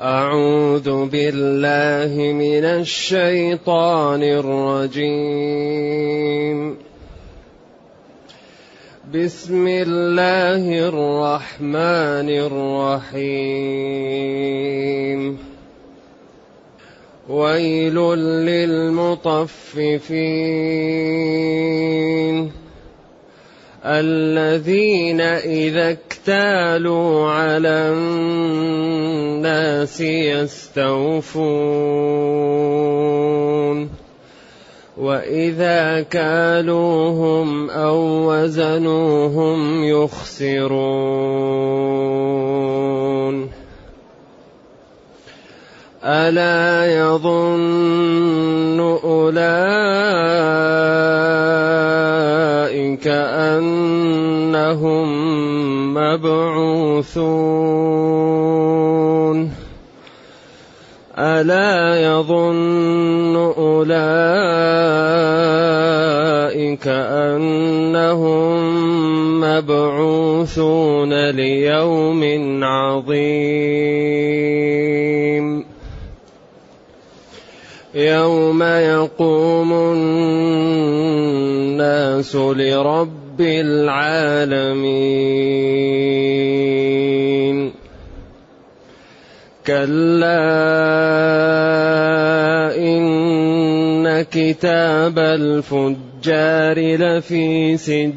أعوذ بالله من الشيطان الرجيم. بسم الله الرحمن الرحيم. ويل للمطففين. الذين إذا اكتالوا على الناس يستوفون وإذا كالوهم أو وزنوهم يخسرون ألا يظن أولئك أنهم مبعوثون. ألا يظن أولئك أنهم مبعوثون ليوم عظيم. يوم يقوم الناس لرب العالمين كلا ان كتاب الفجار لفي سجين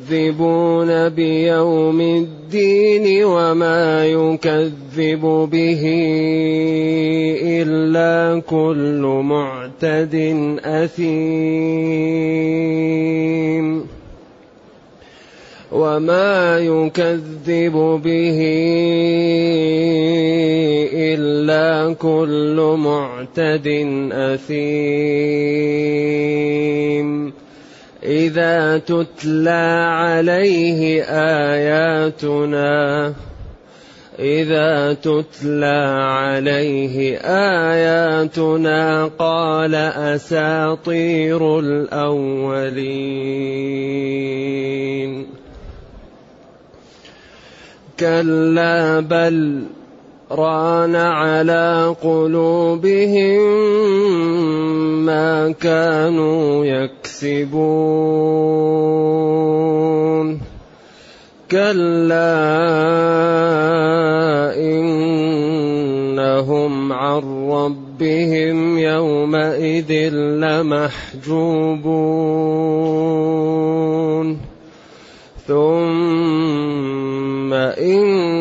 بيوم الدين وما يكذب به الا كل معتد اثيم وما يكذب به الا كل معتد اثيم إذا تتلى عليه آياتنا إذا تتلى عليه آياتنا قال أساطير الأولين. كلا بل ران على قلوبهم ما كانوا يكسبون. كلا إنهم عن ربهم يومئذ لمحجوبون. ثم انهم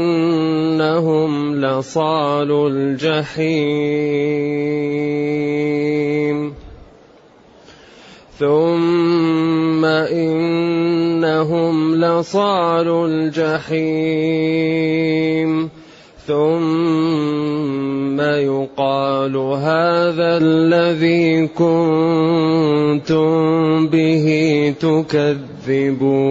لصال الجحيم. ثم إنهم لصال الجحيم. ثم يقال هذا الذي كنتم به تكذبون.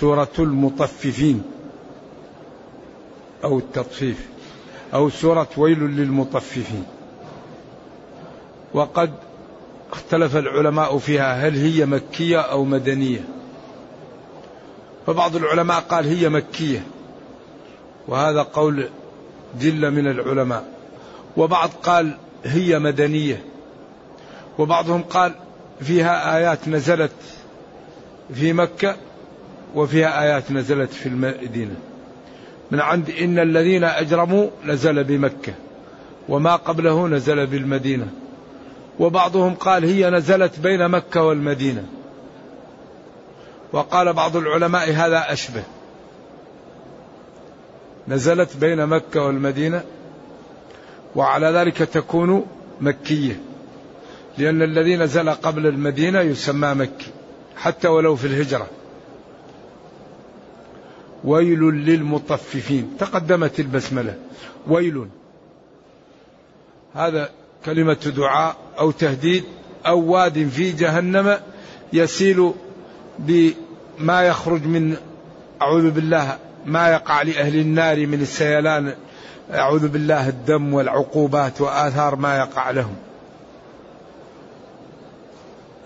سورة المطففين أو التطفيف أو سورة ويل للمطففين. وقد اختلف العلماء فيها هل هي مكية أو مدنية. فبعض العلماء قال هي مكية وهذا قول جل من العلماء. وبعض قال هي مدنية وبعضهم قال فيها آيات نزلت في مكة وفيها آيات نزلت في المدينة. من عند إن الذين أجرموا نزل بمكة وما قبله نزل بالمدينة. وبعضهم قال هي نزلت بين مكة والمدينة. وقال بعض العلماء هذا أشبه. نزلت بين مكة والمدينة وعلى ذلك تكون مكية. لأن الذي نزل قبل المدينة يسمى مكي حتى ولو في الهجرة. ويل للمطففين. تقدمت البسملة. ويل. هذا كلمة دعاء أو تهديد أو واد في جهنم يسيل بما يخرج من أعوذ بالله ما يقع لأهل النار من السيلان أعوذ بالله الدم والعقوبات وآثار ما يقع لهم.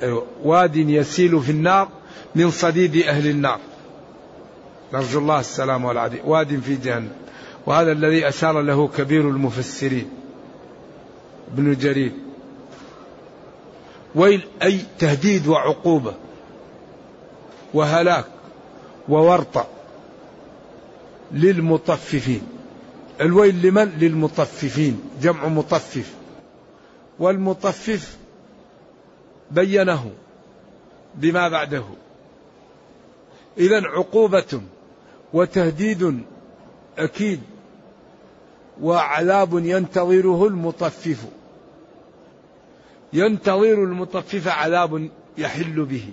أيوة. واد يسيل في النار من صديد أهل النار. نرجو الله السلام والعافية. واد في جهنم. وهذا الذي أشار له كبير المفسرين. ابن جرير. ويل أي تهديد وعقوبة. وهلاك. وورطة. للمطففين. الويل لمن؟ للمطففين. جمع مطفف. والمطفف بينه بما بعده. إذا عقوبة وتهديد أكيد وعذاب ينتظره المطفف. ينتظر المطفف عذاب يحل به.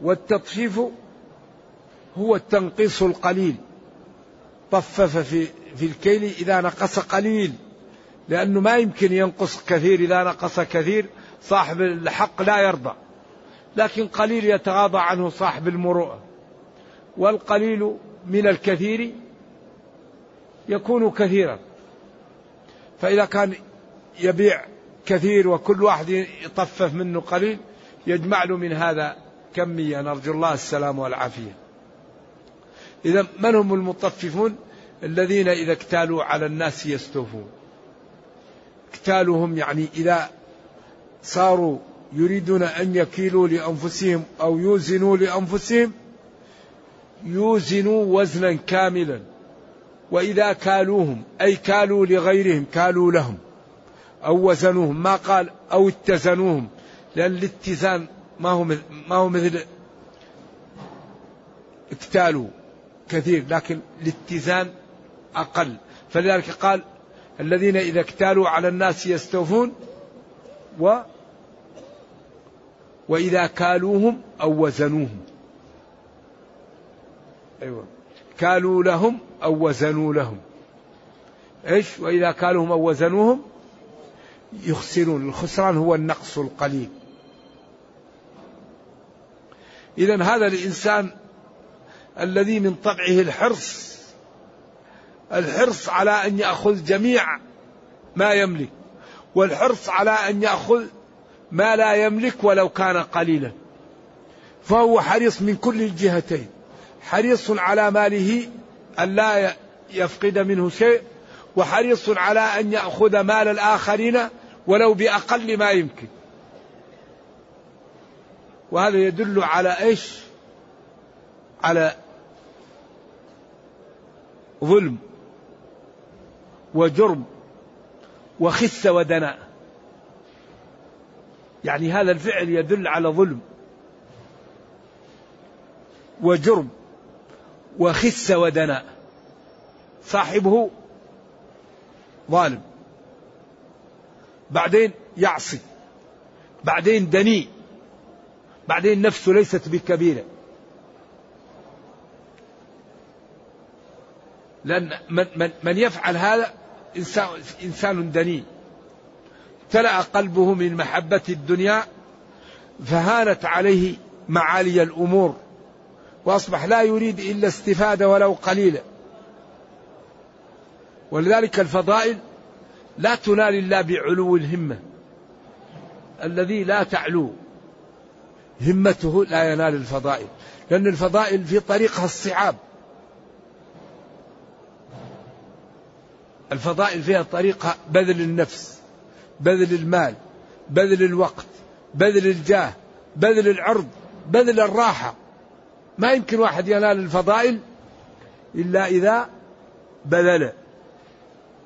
والتطفيف هو التنقيص القليل. طفف في في الكيل إذا نقص قليل. لأنه ما يمكن ينقص كثير. إذا نقص كثير صاحب الحق لا يرضى. لكن قليل يتغاضى عنه صاحب المروءة. والقليل من الكثير يكون كثيرا. فإذا كان يبيع كثير وكل واحد يطفف منه قليل يجمع له من هذا كمية نرجو الله السلام والعافية. إذا من هم المطففون؟ الذين إذا اكتالوا على الناس يستوفون. اكتالهم يعني إذا صاروا يريدون أن يكيلوا لأنفسهم أو يوزنوا لأنفسهم يوزنوا وزنا كاملا. وإذا كالوهم أي كالوا لغيرهم كالوا لهم. أو وزنوهم ما قال أو اتزنوهم. لأن الاتزان ما هو ما هو مثل اكتالوا كثير لكن الاتزان أقل. فلذلك قال الذين إذا اكتالوا على الناس يستوفون و وإذا كالوهم أو وزنوهم. أيوة. كالوا لهم أو وزنوا لهم. إيش؟ وإذا كالوهم أو وزنوهم يخسرون. الخسران هو النقص القليل. إذا هذا الإنسان الذي من طبعه الحرص الحرص على أن يأخذ جميع ما يملك والحرص على أن يأخذ ما لا يملك ولو كان قليلا. فهو حريص من كل الجهتين. حريص على ماله أن لا يفقد منه شيء وحريص على أن يأخذ مال الآخرين ولو بأقل ما يمكن. وهذا يدل على إيش؟ على ظلم وجرم وخس ودناء. يعني هذا الفعل يدل على ظلم وجرم. وخس ودناء صاحبه ظالم. بعدين يعصي. بعدين دنيء بعدين نفسه ليست بكبيرة. لأن من, من, من يفعل هذا إنسان, إنسان دنيء امتلأ قلبه من محبة الدنيا فهانت عليه معالي الأمور. وأصبح لا يريد إلا استفادة ولو قليلة ولذلك الفضائل لا تنال إلا بعلو الهمة. الذي لا تعلو همته لا ينال الفضائل لأن الفضائل في طريقها الصعاب. الفضائل فيها طريقة بذل النفس بذل المال بذل الوقت بذل الجاه بذل العرض بذل الراحة. ما يمكن واحد ينال الفضائل إلا إذا بذل.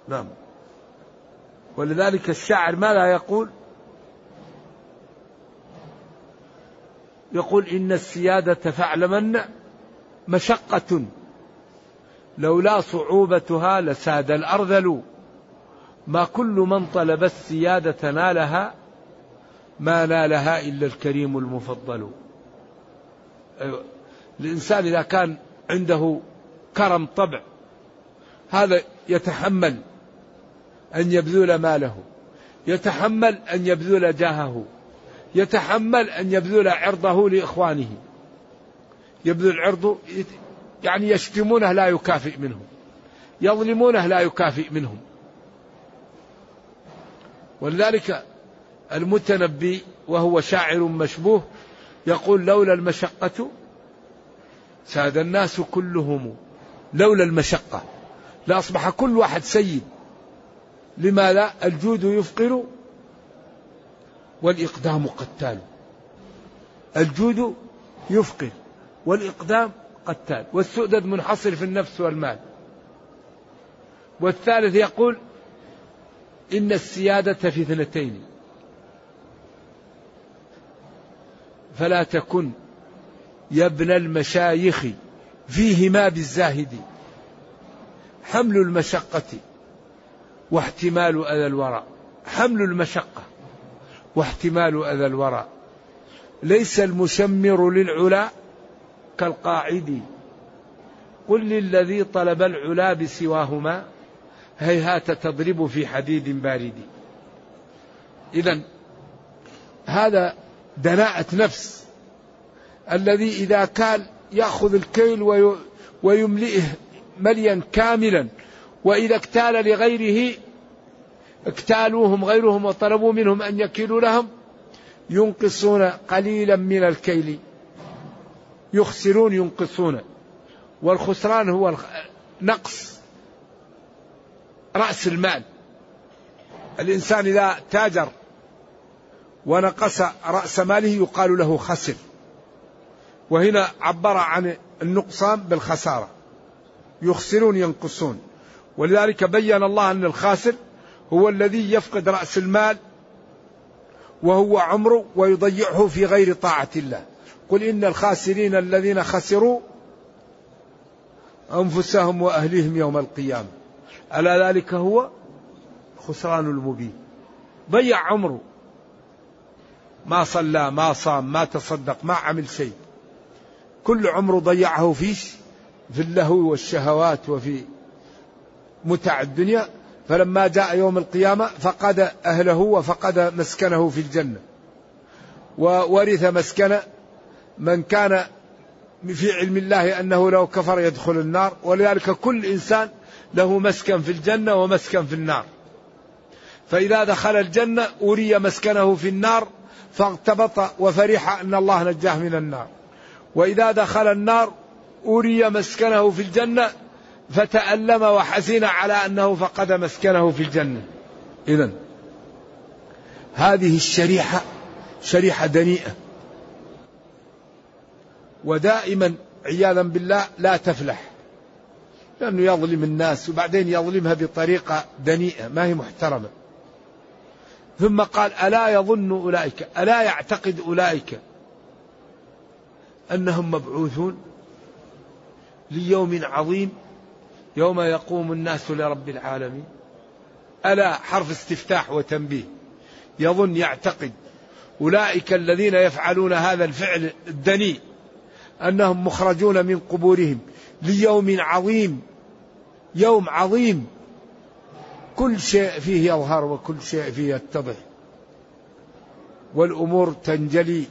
نعم. ولذلك الشاعر ما لا يقول؟ يقول إن السيادة فاعلمن مشقة. لولا صعوبتها لساد الأرذل. ما كل من طلب السيادة نالها ما نالها إلا الكريم المفضل. أيوة. الإنسان إذا كان عنده كرم طبع هذا يتحمل أن يبذل ماله يتحمل أن يبذل جاهه يتحمل أن يبذل عرضه لإخوانه. يبذل عرضه يعني يشتمونه لا يكافئ منهم يظلمونه لا يكافئ منهم ولذلك المتنبي وهو شاعر مشبوه يقول لولا المشقة ساد الناس كلهم لولا المشقة. لأصبح كل واحد سيد. لما لا؟ الجود يفقر والإقدام قتال. الجود يفقر والإقدام قتال. والسؤدد منحصر في النفس والمال. والثالث يقول إن السيادة في اثنتين. فلا تكن يا ابن المشايخ فيهما بالزاهد حمل المشقة واحتمال أذى الورى حمل المشقة واحتمال أذى الورى ليس المشمر للعلا كالقاعد. قل للذي طلب العلا بسواهما هيهات تضرب في حديد بارد. إذا هذا دناءة نفس. الذي إذا كان يأخذ الكيل ويملئه مليا كاملا وإذا اكتال لغيره اكتالوهم غيرهم وطلبوا منهم أن يكيلوا لهم ينقصون قليلا من الكيل. يخسرون ينقصون. والخسران هو نقص رأس المال. الإنسان إذا تاجر ونقص رأس ماله يقال له خسر. وهنا عبر عن النقصان بالخسارة. يخسرون ينقصون. ولذلك بين الله أن الخاسر هو الذي يفقد رأس المال وهو عمره ويضيعه في غير طاعة الله. قل إن الخاسرين الذين خسروا أنفسهم وأهليهم يوم القيامة. ألا ذلك هو؟ خسران المبين. ضيع عمره. ما صلى ما صام ما تصدق ما عمل شيء. كل عمره ضيعه فيش في اللهو والشهوات وفي متع الدنيا فلما جاء يوم القيامة فقد أهله وفقد مسكنه في الجنة. وورث مسكن من كان في علم الله أنه لو كفر يدخل النار ولذلك كل إنسان له مسكن في الجنة ومسكن في النار. فإذا دخل الجنة أري مسكنه في النار فاغتبط وفرح أن الله نجاه من النار. وإذا دخل النار أري مسكنه في الجنة فتألم وحزن على أنه فقد مسكنه في الجنة. إذا هذه الشريحة شريحة دنيئة. ودائما عياذا بالله لا تفلح. لأنه يظلم الناس وبعدين يظلمها بطريقة دنيئة ما هي محترمة. ثم قال ألا يظن أولئك ألا يعتقد أولئك. أنهم مبعوثون ليوم عظيم يوم يقوم الناس لرب العالمين. ألا حرف استفتاح وتنبيه. يظن يعتقد أولئك الذين يفعلون هذا الفعل الدنيء أنهم مخرجون من قبورهم ليوم عظيم. يوم عظيم. كل شيء فيه يظهر وكل شيء فيه يتضح. والأمور تنجلي.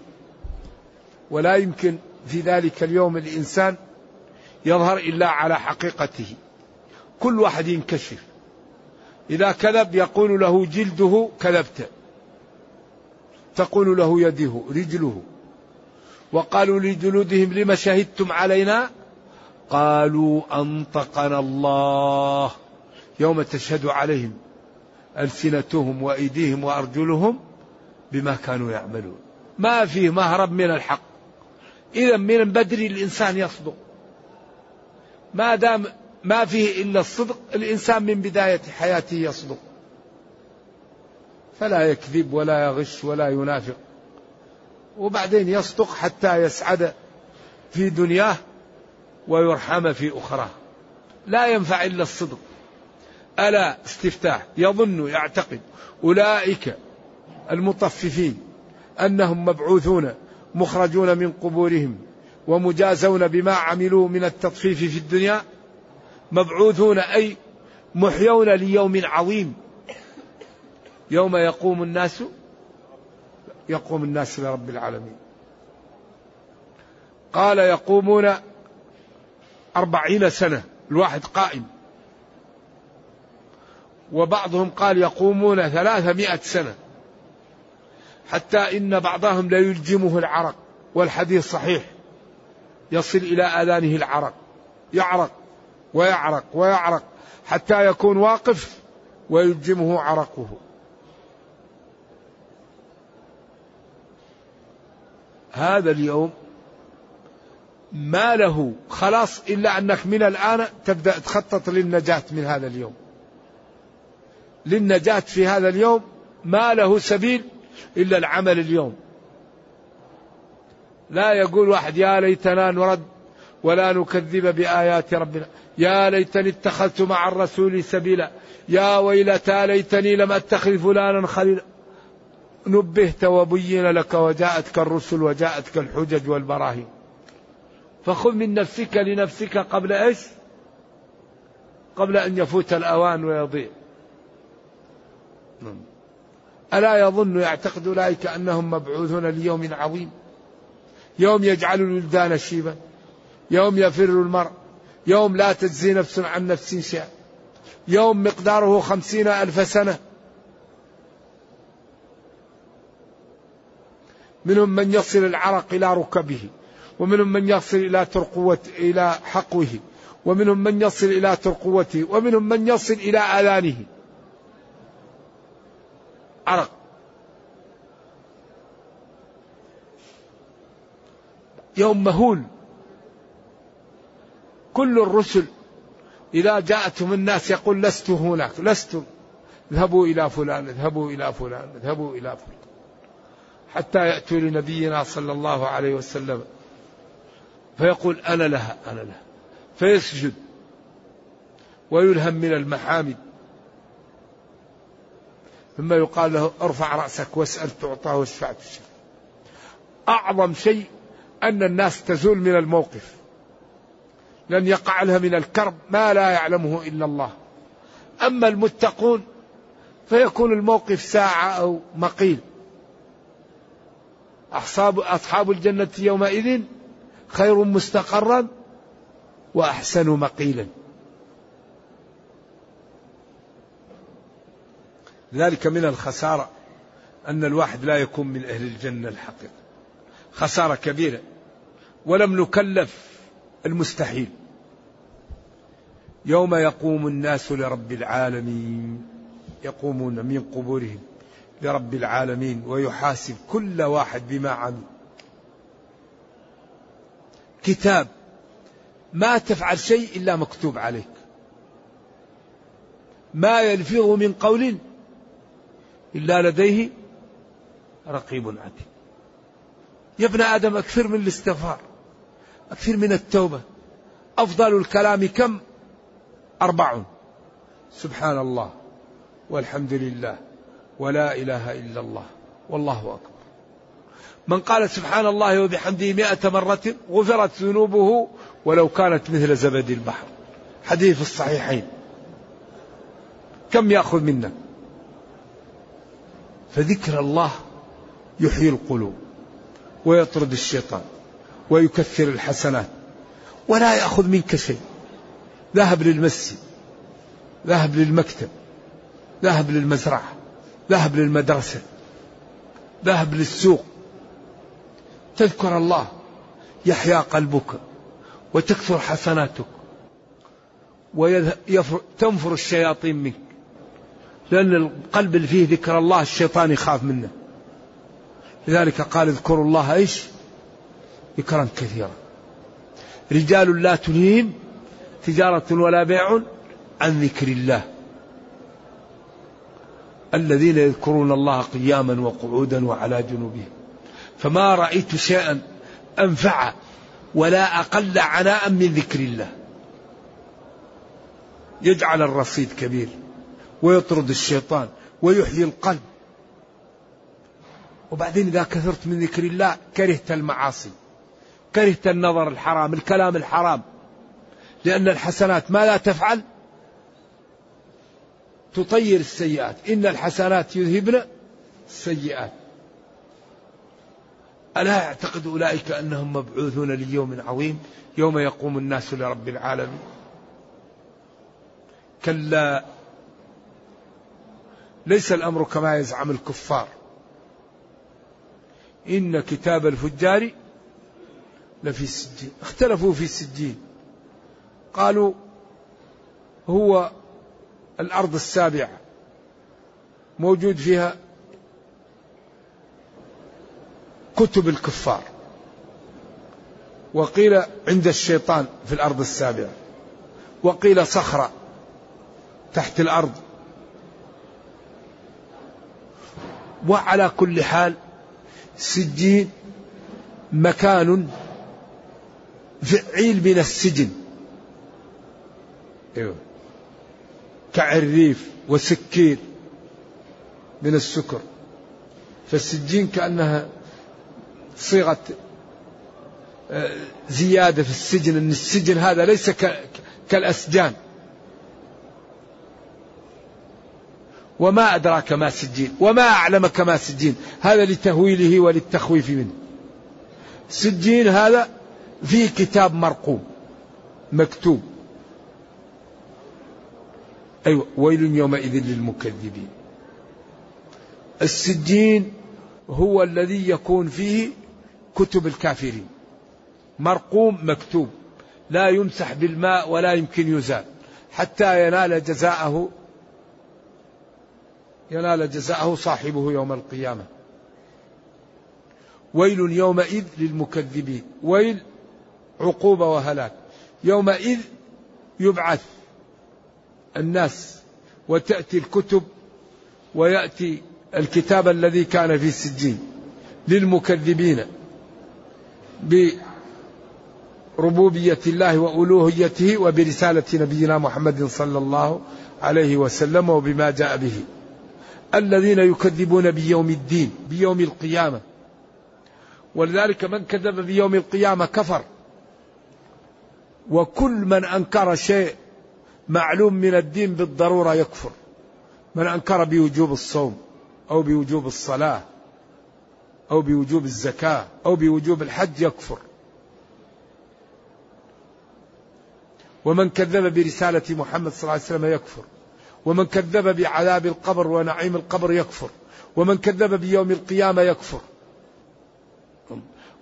ولا يمكن في ذلك اليوم الإنسان يظهر إلا على حقيقته. كل واحد ينكشف. إذا كذب يقول له جلده كذبت. تقول له يده رجله. وقالوا لجلودهم لم شهدتم علينا؟ قالوا أنطقنا الله يوم تشهد عليهم ألسنتهم وأيديهم وأرجلهم بما كانوا يعملون. ما فيه مهرب من الحق. إذا من بدري الإنسان يصدق. ما دام ما فيه إلا الصدق الإنسان من بداية حياته يصدق. فلا يكذب ولا يغش ولا ينافق. وبعدين يصدق حتى يسعد في دنياه ويرحم في أخراه. لا ينفع إلا الصدق. ألا استفتاح. يظن يعتقد أولئك المطففين أنهم مبعوثون مخرجون من قبورهم ومجازون بما عملوا من التطفيف في الدنيا مبعوثون أي محيون ليوم عظيم. يوم يقوم الناس يقوم الناس لرب العالمين. قال يقومون أربعين سنة الواحد قائم. وبعضهم قال يقومون ثلاثمائة سنة. حتى إن بعضهم لا يلجمه العرق والحديث صحيح. يصل إلى آذانه العرق. يعرق ويعرق ويعرق حتى يكون واقف ويلجمه عرقه. هذا اليوم ما له خلاص إلا أنك من الآن تبدأ تخطط للنجاة من هذا اليوم. للنجاة في هذا اليوم ما له سبيل إلا العمل اليوم لا يقول واحد يا ليتنا نرد ولا نكذب بآيات ربنا يا ليتني اتخذت مع الرسول سبيلا يا ويلتى ليتني لم أتخذ فلانا خليلا نبهت وبين لك وجاءتك الرسل وجاءتك الحجج والبراهين فخذ من نفسك لنفسك قبل إيش؟ قبل أن يفوت الأوان ويضيع. نعم. ألا يظن يعتقد أولئك أنهم مبعوثون ليوم عظيم. يوم يجعل الولدان شيبا. يوم يفر المرء. يوم لا تجزي نفس عن نفس شيئا. يوم مقداره خمسين ألف سنة منهم من يصل العرق إلى ركبه ومنهم من يصل إلى ترقوة إلى حقوه ومنهم من يصل إلى ترقوته ومنهم من يصل إلى آذانه عرق. يوم مهول. كل الرسل إذا جاءتهم الناس يقول لست هناك لست. اذهبوا إلى فلان اذهبوا إلى فلان اذهبوا إلى فلان. حتى يأتوا لنبينا صلى الله عليه وسلم. فيقول أنا لها أنا لها. فيسجد. ويلهم من المحامد. ثم يقال له ارفع رأسك واسأل تعطى واشفع تشفع أعظم شيء أن الناس تزول من الموقف. لن يقع لها من الكرب ما لا يعلمه إلا الله. أما المتقون فيكون الموقف ساعة أو مقيل. أصحاب أصحاب الجنة يومئذ خير مستقرا وأحسن مقيلا. ذلك من الخسارة أن الواحد لا يكون من أهل الجنة الحقيقة. خسارة كبيرة. ولم نكلف المستحيل. يوم يقوم الناس لرب العالمين يقومون من قبورهم لرب العالمين ويحاسب كل واحد بما عمل. كتاب ما تفعل شيء إلا مكتوب عليك. ما يلفظ من قول إلا لديه رقيب عتيد. يا ابن آدم أكثر من الاستغفار أكثر من التوبة. أفضل الكلام كم؟ أربع. سبحان الله والحمد لله ولا إله إلا الله والله أكبر. من قال سبحان الله وبحمده مئة مرة غفرت ذنوبه ولو كانت مثل زبد البحر. حديث الصحيحين. كم يأخذ منا؟ فذكر الله يحيي القلوب ويطرد الشيطان ويكثر الحسنات ولا يأخذ منك شيء. ذهب للمسجد ذهب للمكتب ذهب للمزرعة ذهب للمدرسة ذهب للسوق. تذكر الله يحيا قلبك وتكثر حسناتك وتنفر الشياطين منك. لأن القلب اللي فيه ذكر الله الشيطان يخاف منه. لذلك قال اذكروا الله إيش؟ ذكرا كثيرا. رجال لا تلهيهم تجارة ولا بيع عن ذكر الله. الذين يذكرون الله قياما وقعودا وعلى جنوبهم. فما رأيت شيئا أنفع ولا أقل عناء من ذكر الله. يجعل الرصيد كبير. ويطرد الشيطان ويحيي القلب. وبعدين إذا كثرت من ذكر الله كرهت المعاصي كرهت النظر الحرام الكلام الحرام. لأن الحسنات ما لا تفعل تطير السيئات. إن الحسنات يذهبن السيئات. ألا يعتقد أولئك أنهم مبعوثون ليوم عظيم يوم يقوم الناس لرب العالمين؟ كلا ليس الأمر كما يزعم الكفار. إن كتاب الفجار لفي السجين. اختلفوا في السجين. قالوا هو الأرض السابعة. موجود فيها كتب الكفار. وقيل عند الشيطان في الأرض السابعة. وقيل صخرة تحت الأرض. وعلى كل حال سجين مكان فعيل من السجن. أيوه. كعريف وسكير من السكر. فالسجين كأنها صيغة آه، زيادة في السجن أن السجن هذا ليس كالأسجان. وما أدراك ما سجين وما أعلمك ما سجين هذا لتهويله وللتخويف منه. سجين هذا فيه كتاب مرقوم مكتوب. أيوة ويل يومئذ للمكذبين. السجين هو الذي يكون فيه كتب الكافرين. مرقوم مكتوب. لا يمسح بالماء ولا يمكن يزال. حتى ينال جزاءه ينال جزاءه صاحبه يوم القيامة. ويل يومئذ للمكذبين. ويل عقوبة وهلاك. يومئذ يبعث الناس وتأتي الكتب ويأتي الكتاب الذي كان في السجين للمكذبين بربوبية الله وألوهيته وبرسالة نبينا محمد صلى الله عليه وسلم وبما جاء به. الذين يكذبون بيوم الدين بيوم القيامة. ولذلك من كذب بيوم القيامة كفر. وكل من أنكر شيء معلوم من الدين بالضرورة يكفر. من أنكر بوجوب الصوم أو بوجوب الصلاة أو بوجوب الزكاة أو بوجوب الحج يكفر. ومن كذب برسالة محمد صلى الله عليه وسلم يكفر. ومن كذب بعذاب القبر ونعيم القبر يكفر ومن كذب بيوم القيامة يكفر.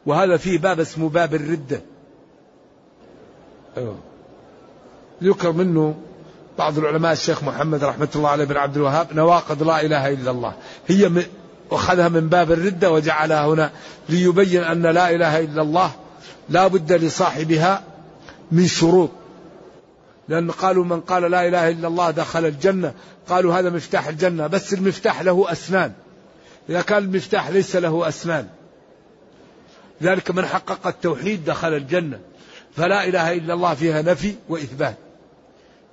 وهذا فيه باب اسمه باب الردة. أيوه. ذكر منه بعض العلماء الشيخ محمد رحمة الله عليه بن عبد الوهاب نواقض لا إله إلا الله. هي أخذها من باب الردة وجعلها هنا ليبين أن لا إله إلا الله لا بد لصاحبها من شروط. لأن قالوا من قال لا إله إلا الله دخل الجنة قالوا هذا مفتاح الجنة بس المفتاح له أسنان إذا كان المفتاح ليس له أسنان ذلك من حقق التوحيد دخل الجنة فلا إله إلا الله فيها نفي وإثبات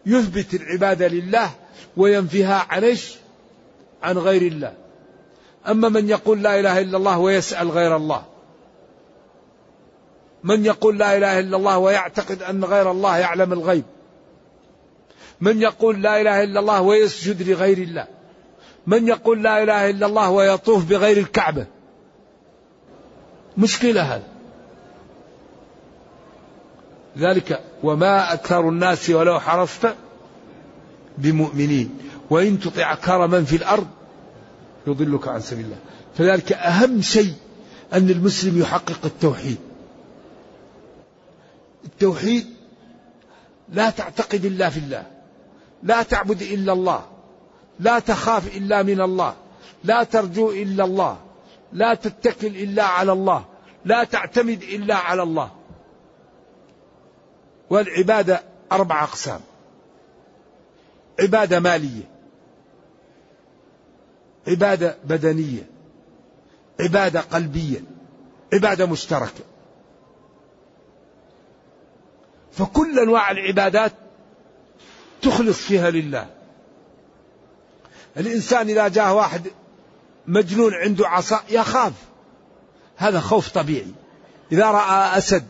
يثبت العبادة لله وينفيها عن إيش؟ عن غير الله. أما من يقول لا إله إلا الله ويسأل غير الله. من يقول لا إله إلا الله ويعتقد أن غير الله يعلم الغيب. من يقول لا إله إلا الله ويسجد لغير الله. من يقول لا إله إلا الله ويطوف بغير الكعبة. مشكلة هذا. ذلك وما أكثر الناس ولو حرصت بمؤمنين وإن تطع أكثر من في الأرض يضلك عن سبيل الله فذلك أهم شيء أن المسلم يحقق التوحيد التوحيد لا تعتقد إلا في الله لا تعبد إلا الله. لا تخاف إلا من الله. لا ترجو إلا الله. لا تتكل إلا على الله. لا تعتمد إلا على الله. والعبادة أربع أقسام. عبادة مالية. عبادة بدنية. عبادة قلبية. عبادة مشتركة. فكل أنواع العبادات تخلص فيها لله. الإنسان إذا جاء واحد مجنون عنده عصا يخاف. هذا خوف طبيعي. إذا رأى أسد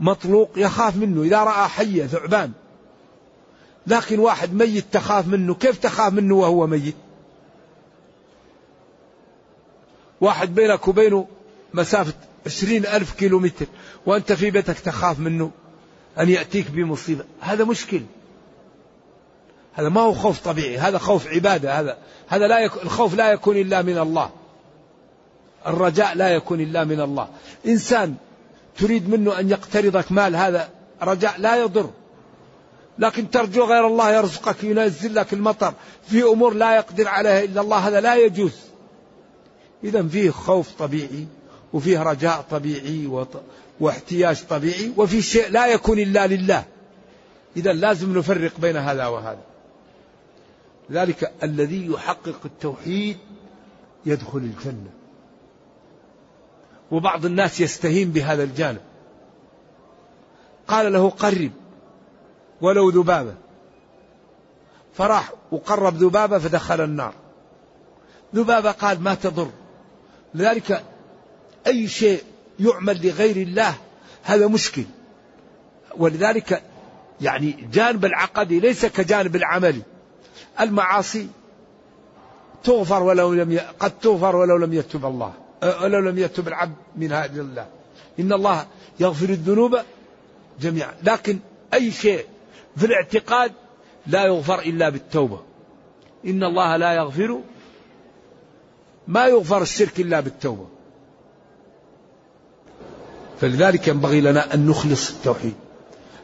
مطلوق يخاف منه. إذا رأى حية ثعبان. لكن واحد ميت تخاف منه. كيف تخاف منه وهو ميت؟ واحد بينك وبينه مسافة عشرين ألف كيلو متر وأنت في بيتك تخاف منه أن يأتيك بمصيبة. هذا مشكل. هذا ما هو خوف طبيعي هذا خوف عبادة هذا هذا لا يكون الخوف لا يكون إلا من الله. الرجاء لا يكون إلا من الله. إنسان تريد منه أن يقترضك مال هذا رجاء لا يضر. لكن ترجو غير الله يرزقك ينزل لك المطر. في أمور لا يقدر عليها إلا الله هذا لا يجوز. إذا فيه خوف طبيعي وفيه رجاء طبيعي واحتياج طبيعي وفي شيء لا يكون إلا لله. إذا لازم نفرق بين هذا وهذا. ذلك الذي يحقق التوحيد يدخل الجنة. وبعض الناس يستهين بهذا الجانب. قال له قرب ولو ذبابة. فراح وقرب ذبابة فدخل النار. ذبابة قال ما تضر. لذلك أي شيء يعمل لغير الله هذا مشكل. ولذلك يعني جانب العقدي ليس كجانب العملي المعاصي تغفر ولو لم ي... قد تغفر ولو لم يتب الله. ولو لم يتب العبد من هذه الله. إن الله يغفر الذنوب جميعا. لكن أي شيء في الاعتقاد لا يغفر إلا بالتوبة. إن الله لا يغفر ما يغفر الشرك إلا بالتوبة. فلذلك ينبغي لنا أن نخلص التوحيد.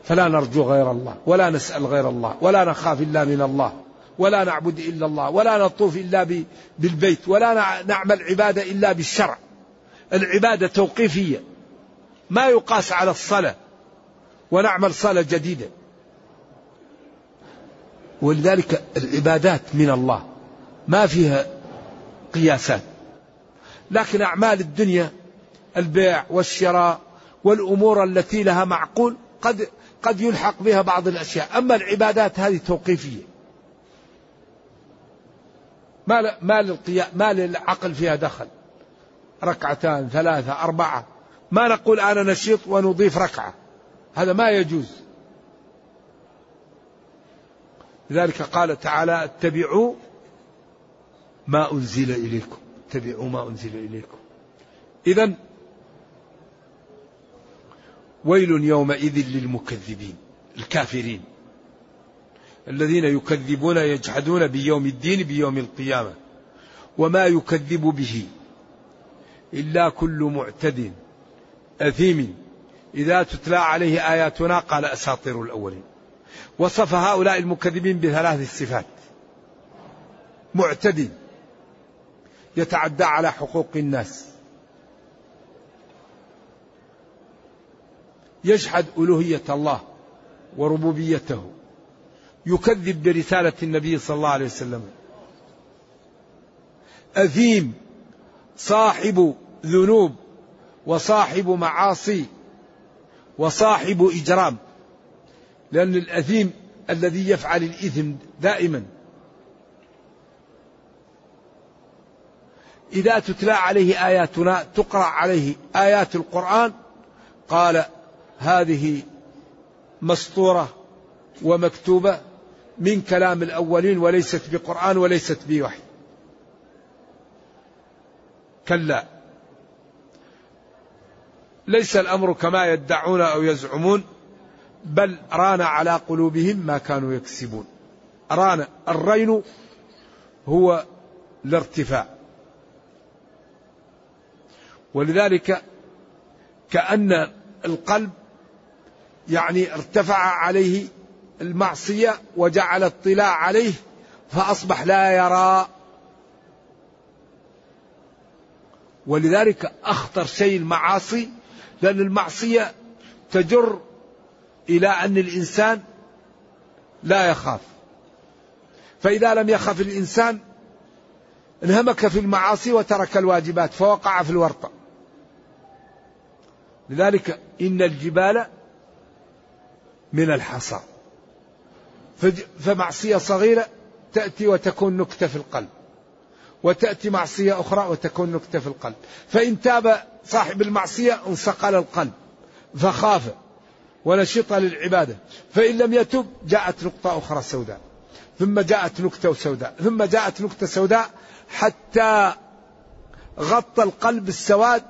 فلا نرجو غير الله ولا نسأل غير الله ولا نخاف إلا من الله. ولا نعبد إلا الله ولا نطوف إلا بالبيت ولا نعمل عبادة إلا بالشرع. العبادة توقيفية. ما يقاس على الصلاة ونعمل صلاة جديدة. ولذلك العبادات من الله. ما فيها قياسات. لكن أعمال الدنيا البيع والشراء والأمور التي لها معقول قد قد يلحق بها بعض الأشياء. أما العبادات هذه توقيفية. ما ما للقيام ما للعقل فيها دخل. ركعتان ثلاثة أربعة. ما نقول أنا نشيط ونضيف ركعة. هذا ما يجوز. لذلك قال تعالى اتبعوا ما أنزل إليكم. اتبعوا ما أنزل إليكم. إذا ويل يومئذ للمكذبين الكافرين. الذين يكذبون يجحدون بيوم الدين بيوم القيامة وما يكذب به إلا كل معتد أثيم. إذا تتلى عليه آياتنا قال أساطير الأولين. وصف هؤلاء المكذبين بثلاث صفات. معتد يتعدى على حقوق الناس. يجحد ألوهية الله وربوبيته. يكذب برسالة النبي صلى الله عليه وسلم. أثيم صاحب ذنوب وصاحب معاصي وصاحب إجرام. لأن الأثيم الذي يفعل الإثم دائما. إذا تتلى عليه آياتنا تقرأ عليه آيات القرآن قال هذه مسطورة ومكتوبة من كلام الأولين وليست بقرآن وليست بوحي. كلا. ليس الأمر كما يدعون أو يزعمون بل ران على قلوبهم ما كانوا يكسبون. ران الرين هو الارتفاع. ولذلك كأن القلب يعني ارتفع عليه المعصية وجعل اطلاع عليه فأصبح لا يرى. ولذلك أخطر شيء المعاصي لأن المعصية تجر إلى أن الإنسان لا يخاف. فإذا لم يخف الإنسان انهمك في المعاصي وترك الواجبات فوقع في الورطة. لذلك إن الجبال من الحصى. فمعصية صغيرة تأتي وتكون نكتة في القلب. وتأتي معصية أخرى وتكون نكتة في القلب. فإن تاب صاحب المعصية انصقل القلب فخاف ونشط للعبادة. فإن لم يتب جاءت نقطة أخرى سوداء. ثم جاءت نكتة سوداء. ثم جاءت نكتة سوداء حتى غطى القلب السواد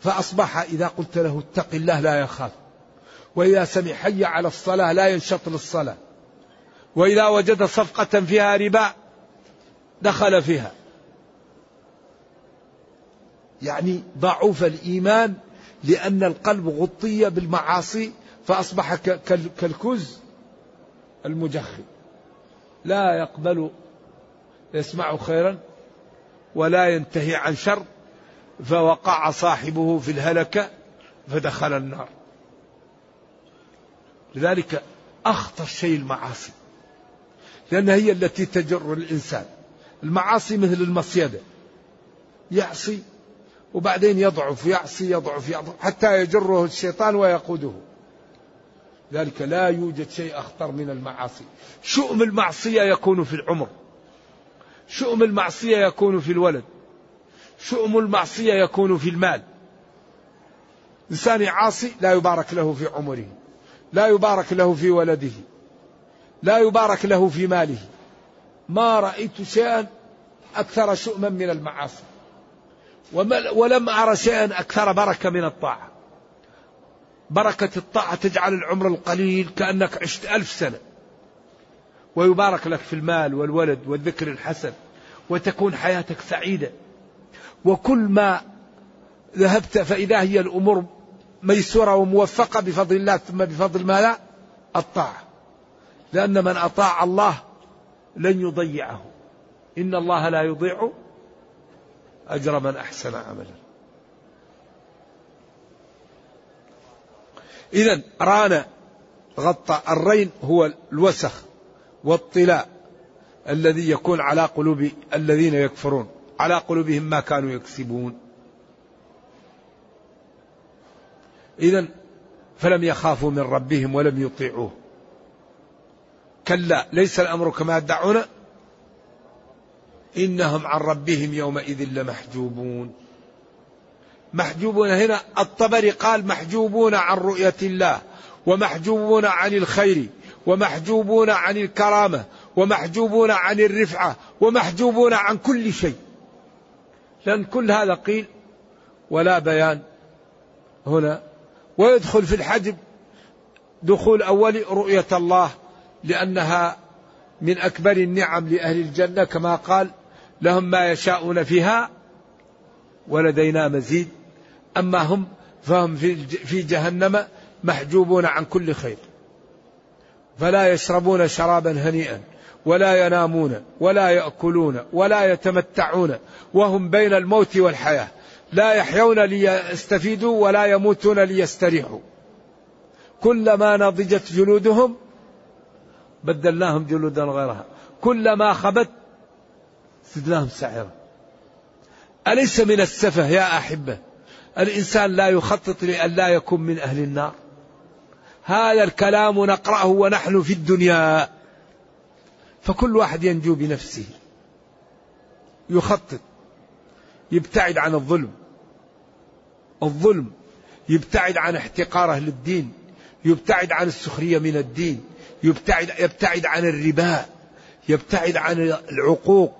فأصبح إذا قلت له اتق الله لا يخاف. وإذا سمع حي على الصلاة لا ينشط للصلاة. وإذا وجد صفقة فيها ربا دخل فيها. يعني ضعف الإيمان لأن القلب غطي بالمعاصي فأصبح كالكوز المجخي. لا يقبل يسمع خيرا ولا ينتهي عن شر فوقع صاحبه في الهلكة فدخل النار. لذلك أخطر شيء المعاصي. لأنها هي التي تجر الإنسان. المعاصي مثل المصيدة يعصي وبعدين يضعف يعصي يضعف يضعف حتى يجره الشيطان ويقوده. ذلك لا يوجد شيء أخطر من المعاصي. شؤم المعصية يكون في العمر. شؤم المعصية يكون في الولد. شؤم المعصية يكون في المال. إنسان عاصي لا يبارك له في عمره. لا يبارك له في ولده. لا يبارك له في ماله. ما رأيت شيئا أكثر شؤما من المعاصي. ولم أرى شيئا أكثر بركة من الطاعة. بركة الطاعة تجعل العمر القليل كأنك عشت ألف سنة. ويبارك لك في المال والولد والذكر الحسن وتكون حياتك سعيدة. وكل ما ذهبت فإذا هي الأمور ميسورة وموفقة بفضل الله ثم بفضل ما لا الطاعة. لأن من أطاع الله لن يضيعه. إن الله لا يضيع أجر من أحسن عملا. إذا ران غطى الرين هو الوسخ والطلاء الذي يكون على قلوب الذين يكفرون على قلوبهم ما كانوا يكسبون. إذا فلم يخافوا من ربهم ولم يطيعوه. كلا ليس الأمر كما يدعون إنهم عن ربهم يومئذ لمحجوبون. محجوبون هنا الطبري قال محجوبون عن رؤية الله ومحجوبون عن الخير ومحجوبون عن الكرامة ومحجوبون عن الرفعة ومحجوبون عن كل شيء. لأن كل هذا قيل ولا بيان هنا. ويدخل في الحجب دخول أول رؤية الله. لأنها من أكبر النعم لأهل الجنة كما قال لهم ما يشاءون فيها ولدينا مزيد. أما هم فهم في جهنم محجوبون عن كل خير. فلا يشربون شرابا هنيئا ولا ينامون ولا يأكلون ولا يتمتعون وهم بين الموت والحياة. لا يحيون ليستفيدوا ولا يموتون ليستريحوا. كلما نضجت جلودهم بدلناهم جلودا غيرها. كلما خبت زدناهم سعيرا. أليس من السفه يا أحبة؟ الإنسان لا يخطط لأن لا يكون من أهل النار. هذا الكلام نقرأه ونحن في الدنيا. فكل واحد ينجو بنفسه. يخطط. يبتعد عن الظلم. الظلم يبتعد عن احتقاره للدين. يبتعد عن السخرية من الدين. يبتعد يبتعد عن الربا يبتعد عن العقوق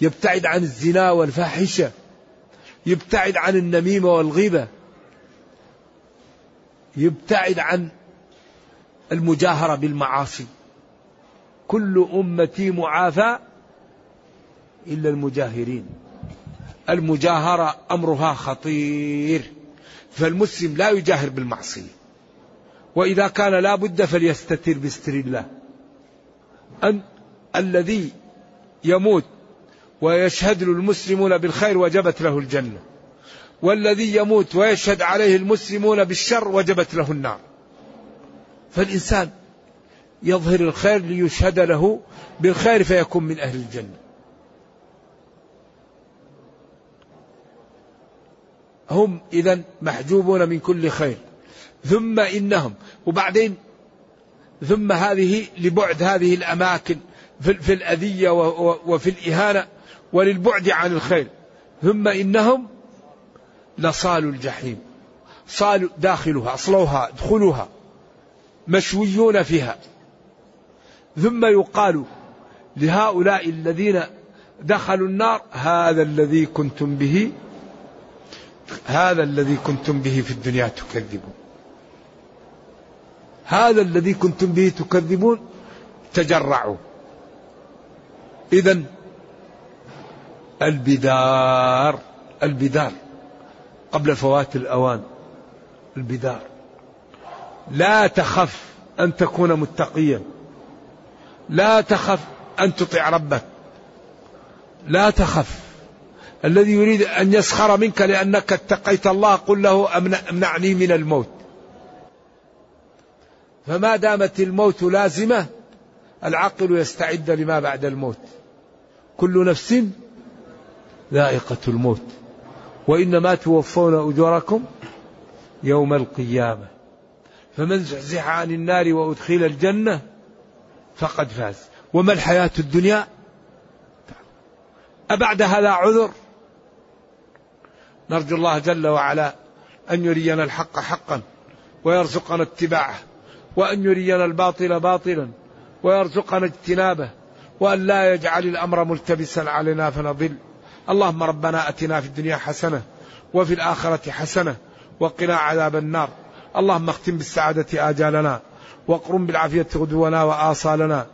يبتعد عن الزنا والفاحشة يبتعد عن النميمة والغيبة يبتعد عن المجاهرة بالمعاصي. كل أمتي معافى إلا المجاهرين. المجاهرة أمرها خطير فالمسلم لا يجاهر بالمعصية. وإذا كان لا بد فليستتر بستر الله. أن الذي يموت ويشهد له المسلمون بالخير وجبت له الجنة. والذي يموت ويشهد عليه المسلمون بالشر وجبت له النار. فالإنسان يظهر الخير ليشهد له بالخير فيكون من أهل الجنة. هم إذا محجوبون من كل خير. ثم إنهم. وبعدين ثم هذه لبعد هذه الأماكن في الأذية وفي الإهانة وللبعد عن الخير. ثم إنهم لصالوا الجحيم. صالوا داخلها أصلوها ادخلوها مشويون فيها. ثم يقال لهؤلاء الذين دخلوا النار هذا الذي كنتم به هذا الذي كنتم به في الدنيا تكذبون. هذا الذي كنتم به تكذبون تجرعوا. إذا البدار البدار. قبل فوات الأوان البدار. لا تخف أن تكون متقيا. لا تخف أن تطيع ربك. لا تخف. الذي يريد أن يسخر منك لأنك اتقيت الله قل له أمنعني من الموت. فما دامت الموت لازمة العقل يستعد لما بعد الموت. كل نفس ذائقة الموت. وإنما توفون أجوركم يوم القيامة. فمن زحزح عن النار وأدخل الجنة فقد فاز. وما الحياة الدنيا؟ أبعد هذا عذر. نرجو الله جل وعلا أن يرينا الحق حقا ويرزقنا اتباعه. وأن يرينا الباطل باطلا ويرزقنا اجتنابه وأن لا يجعل الأمر ملتبسا علينا فنضل. اللهم ربنا أتنا في الدنيا حسنة وفي الآخرة حسنة وقنا عذاب النار. اللهم اختم بالسعادة آجالنا واقرم بالعافية غدونا وآصالنا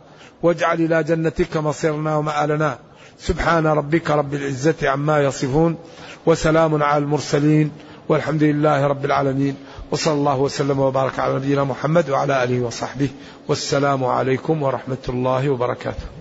واجعل إلى جنتك مصيرنا ومآلنا. سبحان ربك رب العزة عما يصفون وسلام على المرسلين والحمد لله رب العالمين. وصلى الله وسلم وبارك على نبينا محمد وعلى آله وصحبه والسلام عليكم ورحمة الله وبركاته.